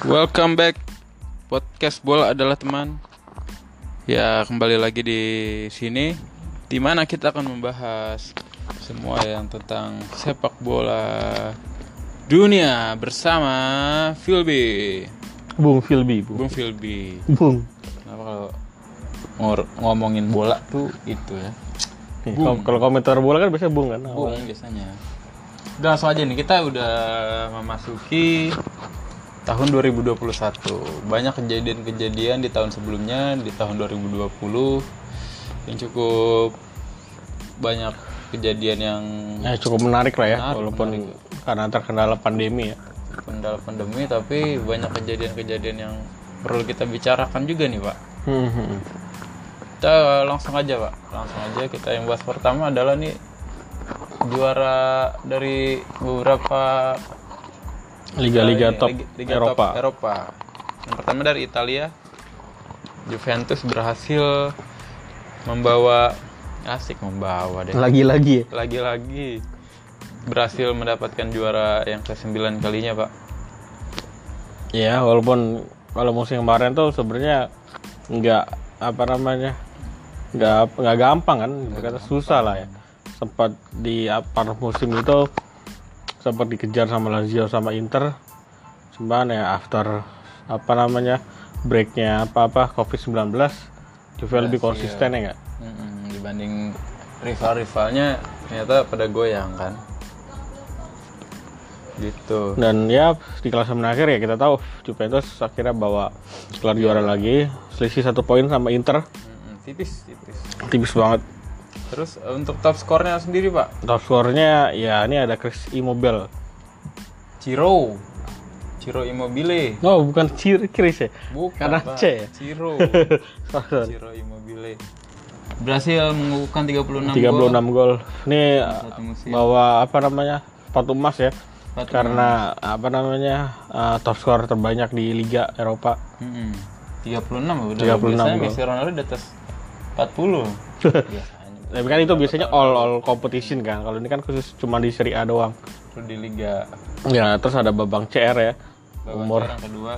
Welcome back podcast bola adalah teman. Ya kembali lagi di sini, di mana kita akan membahas semua yang tentang sepak bola dunia bersama Philby, Bung Philby, Bung. Bung Philby. Bung. Kenapa kalau ngomongin bola tuh itu ya? Nih, Bung. kalau- Kalau komentar bola kan biasanya Bung kan. Bung biasanya. Udah langsung aja nih kita udah memasuki tahun 2021. Banyak kejadian-kejadian di tahun sebelumnya di tahun 2020 yang cukup banyak kejadian yang Ya cukup menarik lah ya, Menarik, walaupun karena terkendala pandemi ya. kendala pandemi tapi banyak kejadian-kejadian yang perlu kita bicarakan juga nih Pak. Hmm, hmm. Kita langsung aja Pak, langsung aja kita yang bahas pertama adalah nih juara dari beberapa Liga-liga top Liga- Liga Eropa. top Eropa. Yang pertama dari Italia, Juventus berhasil membawa asik membawa deh. Lagi-lagi ya. Lagi-lagi berhasil mendapatkan juara yang ke-9 kalinya, Pak. Ya, walaupun kalau musim kemarin tuh sebenarnya nggak apa namanya nggak nggak gampang kan, berkata susah lah ya. Sempat di apa musim itu sempat dikejar sama Lazio sama Inter, cuman ya after apa namanya breaknya apa apa COVID-19, Juve lebih konsisten ya nggak? Mm-mm, dibanding rival-rivalnya ternyata pada goyang kan. Gitu. Dan ya di klasemen akhir ya kita tahu Juventus akhirnya bawa gelar juara lagi, selisih satu poin sama Inter, Mm-mm, tipis, tipis. tipis banget. Terus eh, untuk top skornya sendiri, Pak. Top skornya ya ini ada Chris Immobile. Ciro. Ciro Immobile. Oh bukan Cir Chris ya? Bukan, Karena Pak. C ya? Ciro. Ciro Immobile. Berhasil mengukuhkan 36, 36 gol gol. Ini musim. bawa apa namanya sepatu emas ya? Sepatu Karena apa namanya uh, top skor terbanyak di Liga Eropa. Mm-mm. 36 udah 36 biasanya gol. Messi Ronaldo di atas 40 biasanya Tapi kan itu biasanya all all competition kan. Kalau ini kan khusus cuma di Serie A doang. Terus di Liga Ya terus ada Babang CR ya. babak Umur yang kedua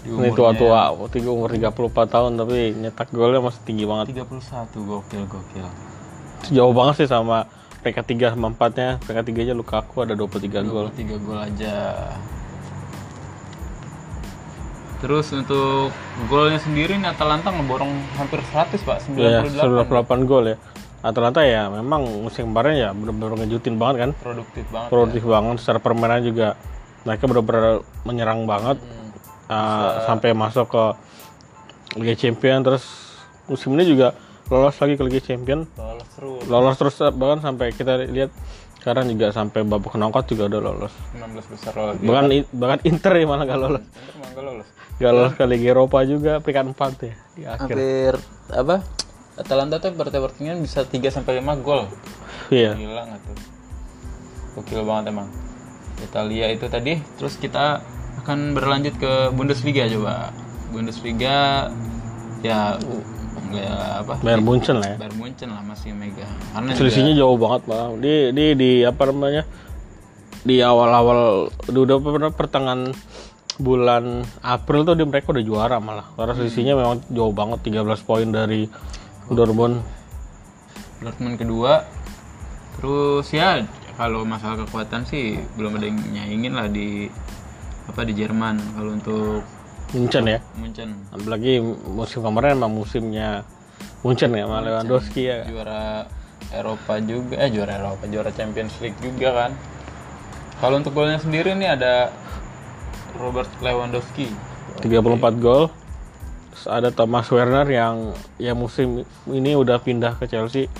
di ini tua-tua, tiga umur 34 tahun tapi nyetak golnya masih tinggi banget. 31 gokil gokil Jauh banget sih sama PK 3 sama 4 nya. PK 3 nya Lukaku ada 23 gol. 23 gol aja terus untuk golnya sendiri nih Atalanta ngeborong hampir 100 pak. Ya, 98 98 gol ya. Atalanta ya memang musim kemarin ya benar-benar ngejutin banget kan. produktif banget Produktif banget secara permainan juga mereka benar-benar menyerang banget. Uh, sampai masuk ke Liga Champion terus musim ini juga lolos lagi ke Liga Champion. lolos terus. Lolos terus uh, bahkan sampai kita lihat sekarang juga sampai babak knockout juga udah lolos. 16 besar lolos Bahkan bahkan Inter ya malah gak lolos. Inter emang gak lolos Gak lolos ke Liga Eropa juga peringkat 4 ya di akhir. hampir apa Atalanta tuh berarti pertandingan bisa 3 sampai 5 gol Iya. gila nggak tuh gokil banget emang Italia itu tadi terus kita akan berlanjut ke Bundesliga coba Bundesliga ya nggak apa Bayern Munchen lah ya. Bayern Munchen lah masih mega. Karena juga selisihnya jauh banget bang di di di apa namanya? Di awal-awal udah per- pertengahan bulan April tuh di mereka udah juara malah. Karena selisihnya memang jauh banget 13 poin dari Dortmund. Dortmund kedua. Terus ya kalau masalah kekuatan sih belum ada yang nyaingin lah di apa di Jerman. Kalau untuk Munchen ya? Munchen. Apalagi musim kemarin emang musimnya Munchen ya sama Lewandowski ya. Juara Eropa juga eh juara Eropa juara Champions League juga kan. Kalau untuk golnya sendiri nih ada Robert Lewandowski. 34 gol. Terus ada Thomas Werner yang ya musim ini udah pindah ke Chelsea.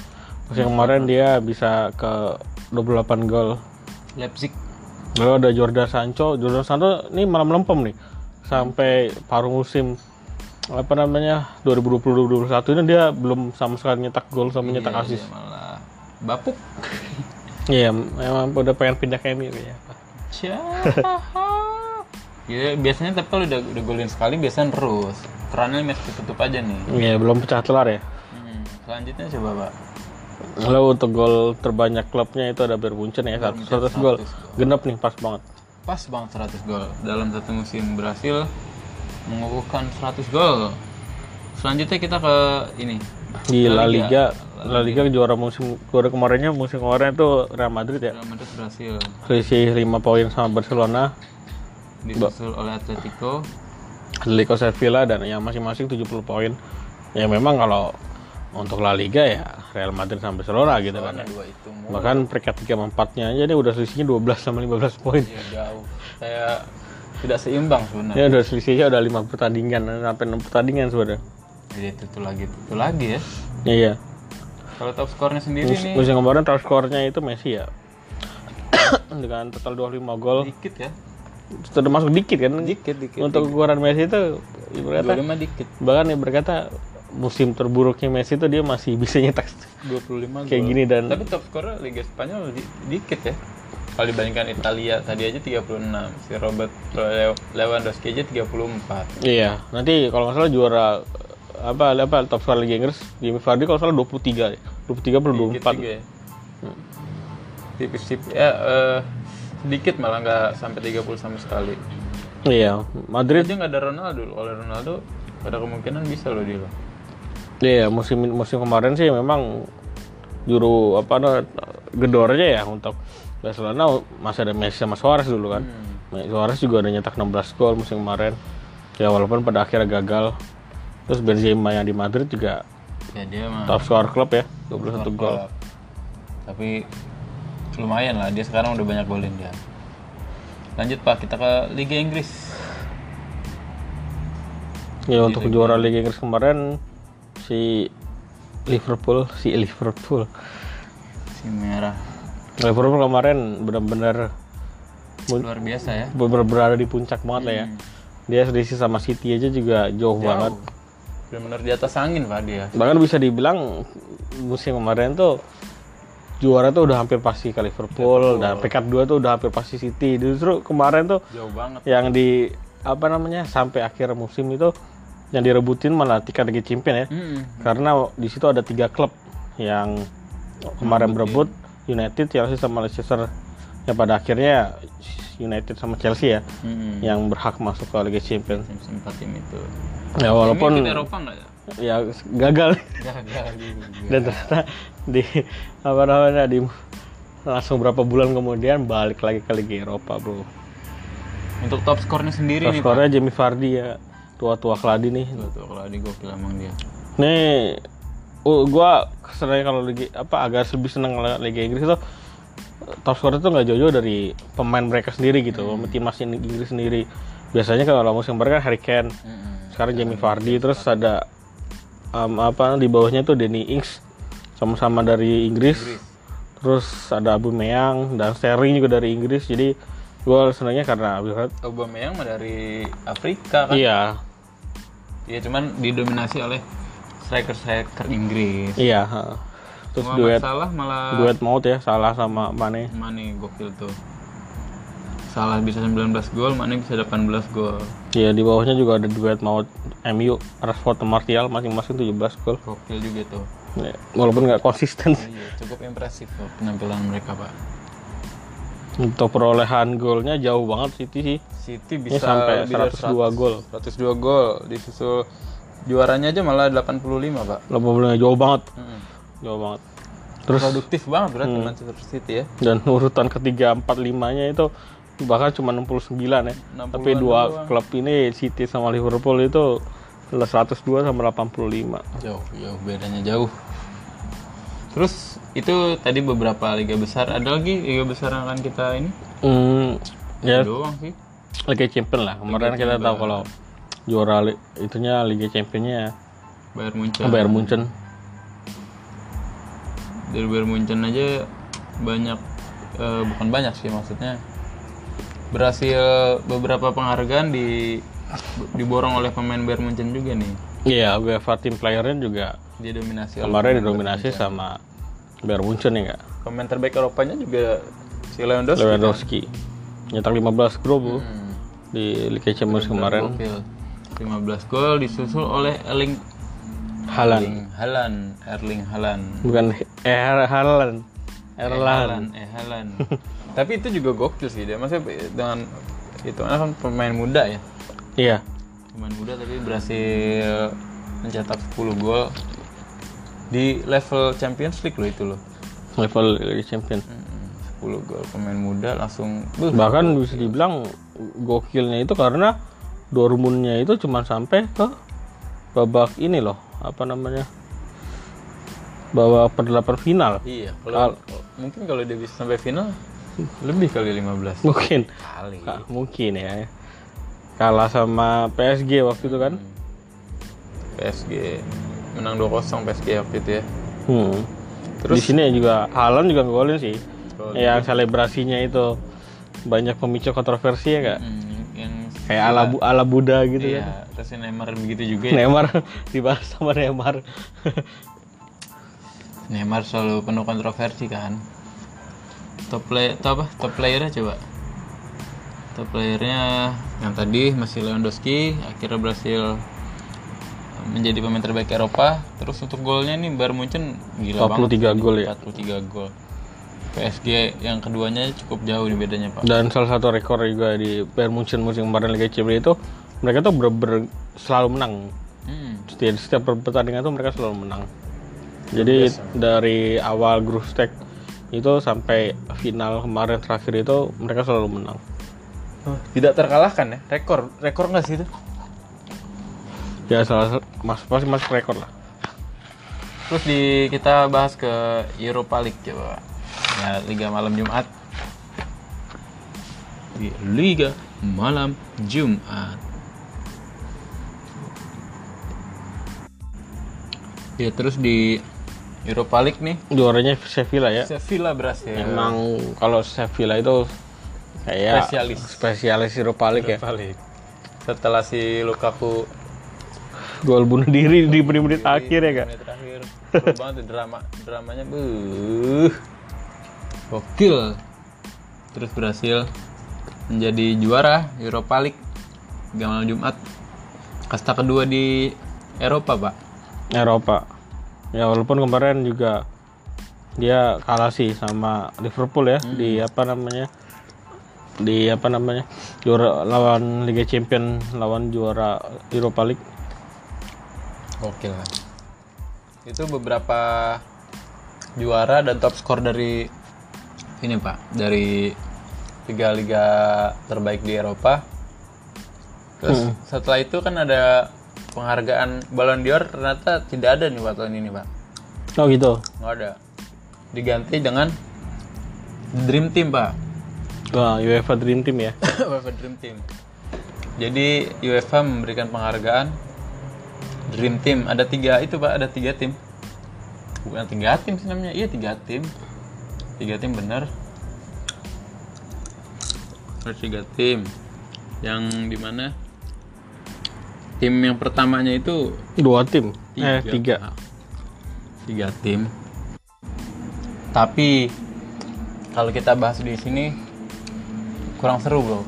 Musim kemarin dia bisa ke 28 gol. Leipzig. Lalu ada Jordan Sancho. Jordan Sancho ini malah melempem nih sampai paruh musim apa namanya 2020-2021 ini dia belum sama sekali nyetak gol sama nyetak Iya, asis. dia malah bapuk Iya, memang udah pengen pindah ke MU ya. ya biasanya tapi kalau udah udah golin sekali biasanya terus kerannya masih ditutup aja nih Iya, belum pecah telur ya. Hmm, selanjutnya coba pak Lalu untuk gol terbanyak klubnya itu ada Bayern Munchen ya, 100 gol. Genap nih pas banget. Pas banget 100 gol. Dalam satu musim berhasil mengukuhkan 100 gol. Selanjutnya kita ke ini. Di La Liga, La Liga juara musim juara kemarinnya musim kemarin itu Real Madrid ya. Real Madrid berhasil. Selisih 5 poin sama Barcelona, disusul oleh Atletico. Atletico Sevilla dan yang masing-masing 70 poin. Ya memang kalau untuk La Liga ya Real Madrid sama Barcelona gitu kan. itu mulu. Bahkan peringkat 3 4 nya aja ini udah selisihnya 12 sama 15 poin. Iya, jauh kayak tidak seimbang sebenarnya Ya udah selisihnya udah 5 pertandingan sampai 6 pertandingan sudah. jadi itu tuh lagi itu lagi ya Ya, iya. kalau top skornya sendiri Mus- nih Musim kemarin top skornya itu Messi ya. Dengan total 25 gol. dikit ya Sudah masuk dikit kan. dikit dikit Untuk ukuran Messi itu ibaratnya 25 dikit bahkan ya berkata musim terburuknya Messi itu dia masih bisa nyetak 25 kayak gol. gini dan tapi top skornya Liga Spanyol di- dikit ya. Kalau dibandingkan Italia tadi aja 36 si Robert Lew- Lewandowski aja 34 iya nanti kalau nggak salah juara apa apa top skor Liga Inggris Jamie Vardy kalau salah 23 ya. 23 per 24 Dikit juga ya. Tipis-tipis ya eh, sedikit malah nggak sampai 30 sama sekali. Iya Madrid dia nggak ada Ronaldo. Kalau Ronaldo ada kemungkinan bisa loh dia loh iya musim musim kemarin sih memang juru apa nah, gedornya ya untuk Barcelona masih ada Messi sama Suarez dulu kan. Hmm. Suarez juga udah nyetak 16 gol musim kemarin. Ya walaupun pada akhirnya gagal. Terus Benzema yang di Madrid juga ya dia mah top skor klub ya 21 gol. tapi lumayan lah dia sekarang udah banyak golin dia. Lanjut pak kita ke Liga Inggris. Ya untuk juara Liga Inggris kemarin si Liverpool, si Liverpool. si merah Liverpool kemarin benar-benar luar biasa ya benar berada di puncak banget lah ya. Dia selisih sama City aja juga jauh, banget. benar-benar di atas angin pak dia Bahkan bisa dibilang musim kemarin tuh juara tuh udah hampir pasti ke Liverpool dan peringkat dua tuh udah hampir pasti City. Justru kemarin tuh jauh banget yang di apa namanya sampai akhir musim itu yang direbutin malah tiket Liga Champion ya. Hmm. karena di situ ada tiga klub yang kemarin berebut United, Chelsea sama Leicester. Ya pada akhirnya United sama Chelsea ya Hmm. yang berhak masuk ke Liga Champions. Empat tim itu. Ya walaupun Ini Eropa ya? ya gagal. Gagal juga. Dan ternyata di apa namanya di langsung berapa bulan kemudian balik lagi ke Liga Eropa bro. Untuk top skornya sendiri Terus nih skornya Jamie Vardy ya tua-tua keladi nih Tuh, tuh, kalau di gokil emang dia Nih, uh, gua sebenarnya kalau lagi apa agak lebih seneng Liga Inggris itu top scorer itu nggak jauh-jauh dari pemain mereka sendiri gitu, timnas ini- Inggris sendiri. Biasanya kalau musim kemarin kan Harry Kane, Hmm. sekarang Jamie Vardy, terus ada um, apa di bawahnya tuh Danny Ings sama-sama dari Inggris. Terus ada Abu Meyang dan Sterling juga dari Inggris. Jadi gua senangnya karena Aubameyang mah dari Afrika kan iya, Iya cuman didominasi oleh striker-striker Inggris. iya. ha. Terus Muhammad duet Salah malah duet maut ya, salah sama Mane. Mane gokil tuh. Salah bisa 19 gol, Mane bisa 18 gol. Iya di bawahnya juga ada duet maut MU Rashford dan Martial masing-masing 17 gol. Gokil juga tuh. Ya, walaupun nggak konsisten Iya, cukup impresif tuh penampilan mereka, Pak. Untuk perolehan golnya jauh banget City sih. City Ini bisa sampai bisa 102 gol. 102 gol disusul juaranya aja malah 85, Pak. 80 jauh banget, Mm. jauh banget. Terus Produktif banget berarti Manchester City ya. dan urutan ketiga 4 5-nya itu bahkan cuma 69 ya. 60-an Tapi dua doang. klub ini City sama Liverpool itu 102 sama 85. Jauh, jauh bedanya jauh. Terus itu tadi beberapa liga besar. Ada lagi liga besar yang akan kita ini? Hmm, ya Doang sih. Liga Champion lah. Kemarin kita tahu kalau juara li- itunya Liga Championnya Bayern Munchen. Bayern Munchen. Dari Bayern Munchen aja banyak eh, bukan banyak sih maksudnya berhasil beberapa penghargaan di diborong oleh pemain Bayern Munchen juga nih. Iya, UEFA Team Playernya juga Dia dominasi kemarin didominasi sama Bayern Munchen ya nggak? pemain terbaik Eropanya juga si Lewandowski. Lewandowski nyetak 15 gol bu Hmm. di Liga Champions kemarin. Gokil. 15 gol disusul oleh Erling Haaland, Erling Haaland, Erling Haaland. bukan Er Haaland, Erland. Eh, Haaland, eh. Tapi itu juga gokil sih dia. Maksudnya dengan itu kan pemain muda ya. Iya. Pemain muda tapi berhasil mencetak 10 gol di level Champions League loh itu loh. Level Liga Champion. Mm, 10 gol pemain muda langsung Buh, Bahkan bisa dibilang gokilnya itu karena Dortmundnya itu cuma sampai ke babak ini loh, apa namanya? Babak perdelapan final. Iya, kalau mungkin kalau dia bisa sampai final lebih kali 15 Mungkin kali. Mungkin ya. Kalah sama PSG waktu itu kan. PSG menang 2-0 PSG waktu itu ya. Hmm. Terus Di sini juga Haaland juga ngegolin sih. Gol. Yang selebrasinya itu banyak pemicu kontroversi ya kak. Hmm, yang Kayak ala Bu- ala Buddha gitu iya, terus Neymar begitu juga ya. Neymar dibahas sama Neymar. Neymar selalu penuh kontroversi kan. Top play top apa? Top playernya coba. Top playernya yang tadi masih Lewandowski akhirnya berhasil menjadi pemain terbaik Eropa. Terus untuk golnya nih Bayern Munchen gila 43 banget. gol ya. 43 gol. PSG yang keduanya cukup jauh nih bedanya Pak. Dan salah satu rekor juga di Bayern Munchen musim kemarin Liga Champions itu mereka tuh bener-bener selalu menang. Hmm. Setiap, setiap pertandingan tuh mereka selalu menang. Jadi dari awal group stage itu sampai final kemarin terakhir itu mereka selalu menang. Oh, tidak terkalahkan ya. Rekor, rekor nggak sih itu? Ya salah mas pasti masuk rekor lah. Terus di kita bahas ke Europa League coba. Ya, Liga malam Jumat. Di Liga malam Jumat. Ya, terus di Europa League nih, Juaranya Sevilla ya. Sevilla berhasil. Emang kalau Sevilla itu kayak Spesialis. spesialis Europa League ya. Europa League. Setelah si Lukaku Gol bunuh diri di menit-menit akhir ya kak. menit terakhir. Banget drama dramanya buh. Gokil. Terus berhasil menjadi juara Europa League malam Jumat. Kasta kedua di Eropa, Pak. Eropa. Ya walaupun kemarin juga dia kalah sih sama Liverpool ya di apa namanya di apa namanya juara lawan Liga Champion lawan juara Europa League. Gokil kan. Itu beberapa juara dan top skor dari ini, Pak, dari tiga liga terbaik di Eropa. Terus setelah itu kan ada penghargaan Ballon d'Or ternyata tidak ada nih Pak tahun ini, Pak. Oh gitu. Nggak ada. Diganti dengan Dream Team, Pak. Wah, UEFA Dream Team ya. UEFA Dream Team. Jadi UEFA memberikan penghargaan Dream Team. Ada tiga itu pak, ada tiga tim. Bukan tiga tim sih namanya, iya tiga tim. Tiga tim bener. Ada tiga tim. Yang di mana tim yang pertamanya itu Dua tim. Eh, Tiga. tiga. tiga tim. Tapi kalau kita bahas di sini kurang seru bro.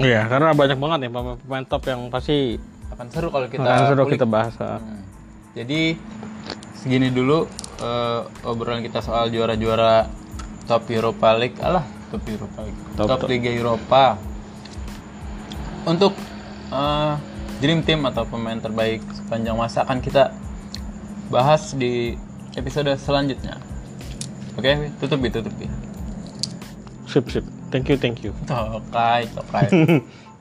Iya, karena banyak banget nih pemain-pemain top yang pasti Akan seru kalau kita akan seru kulik. kita bahas. ah. Hmm. Jadi segini dulu eh, obrolan kita soal juara-juara top Europa League. Alah, top Europa League. Top- Top, Liga Eropa. Untuk eh, Dream Team atau pemain terbaik sepanjang masa akan kita bahas di episode selanjutnya. Oke, tutup ya, tutup ya. Sip, sip. Thank you, thank you. Tokai, tokai.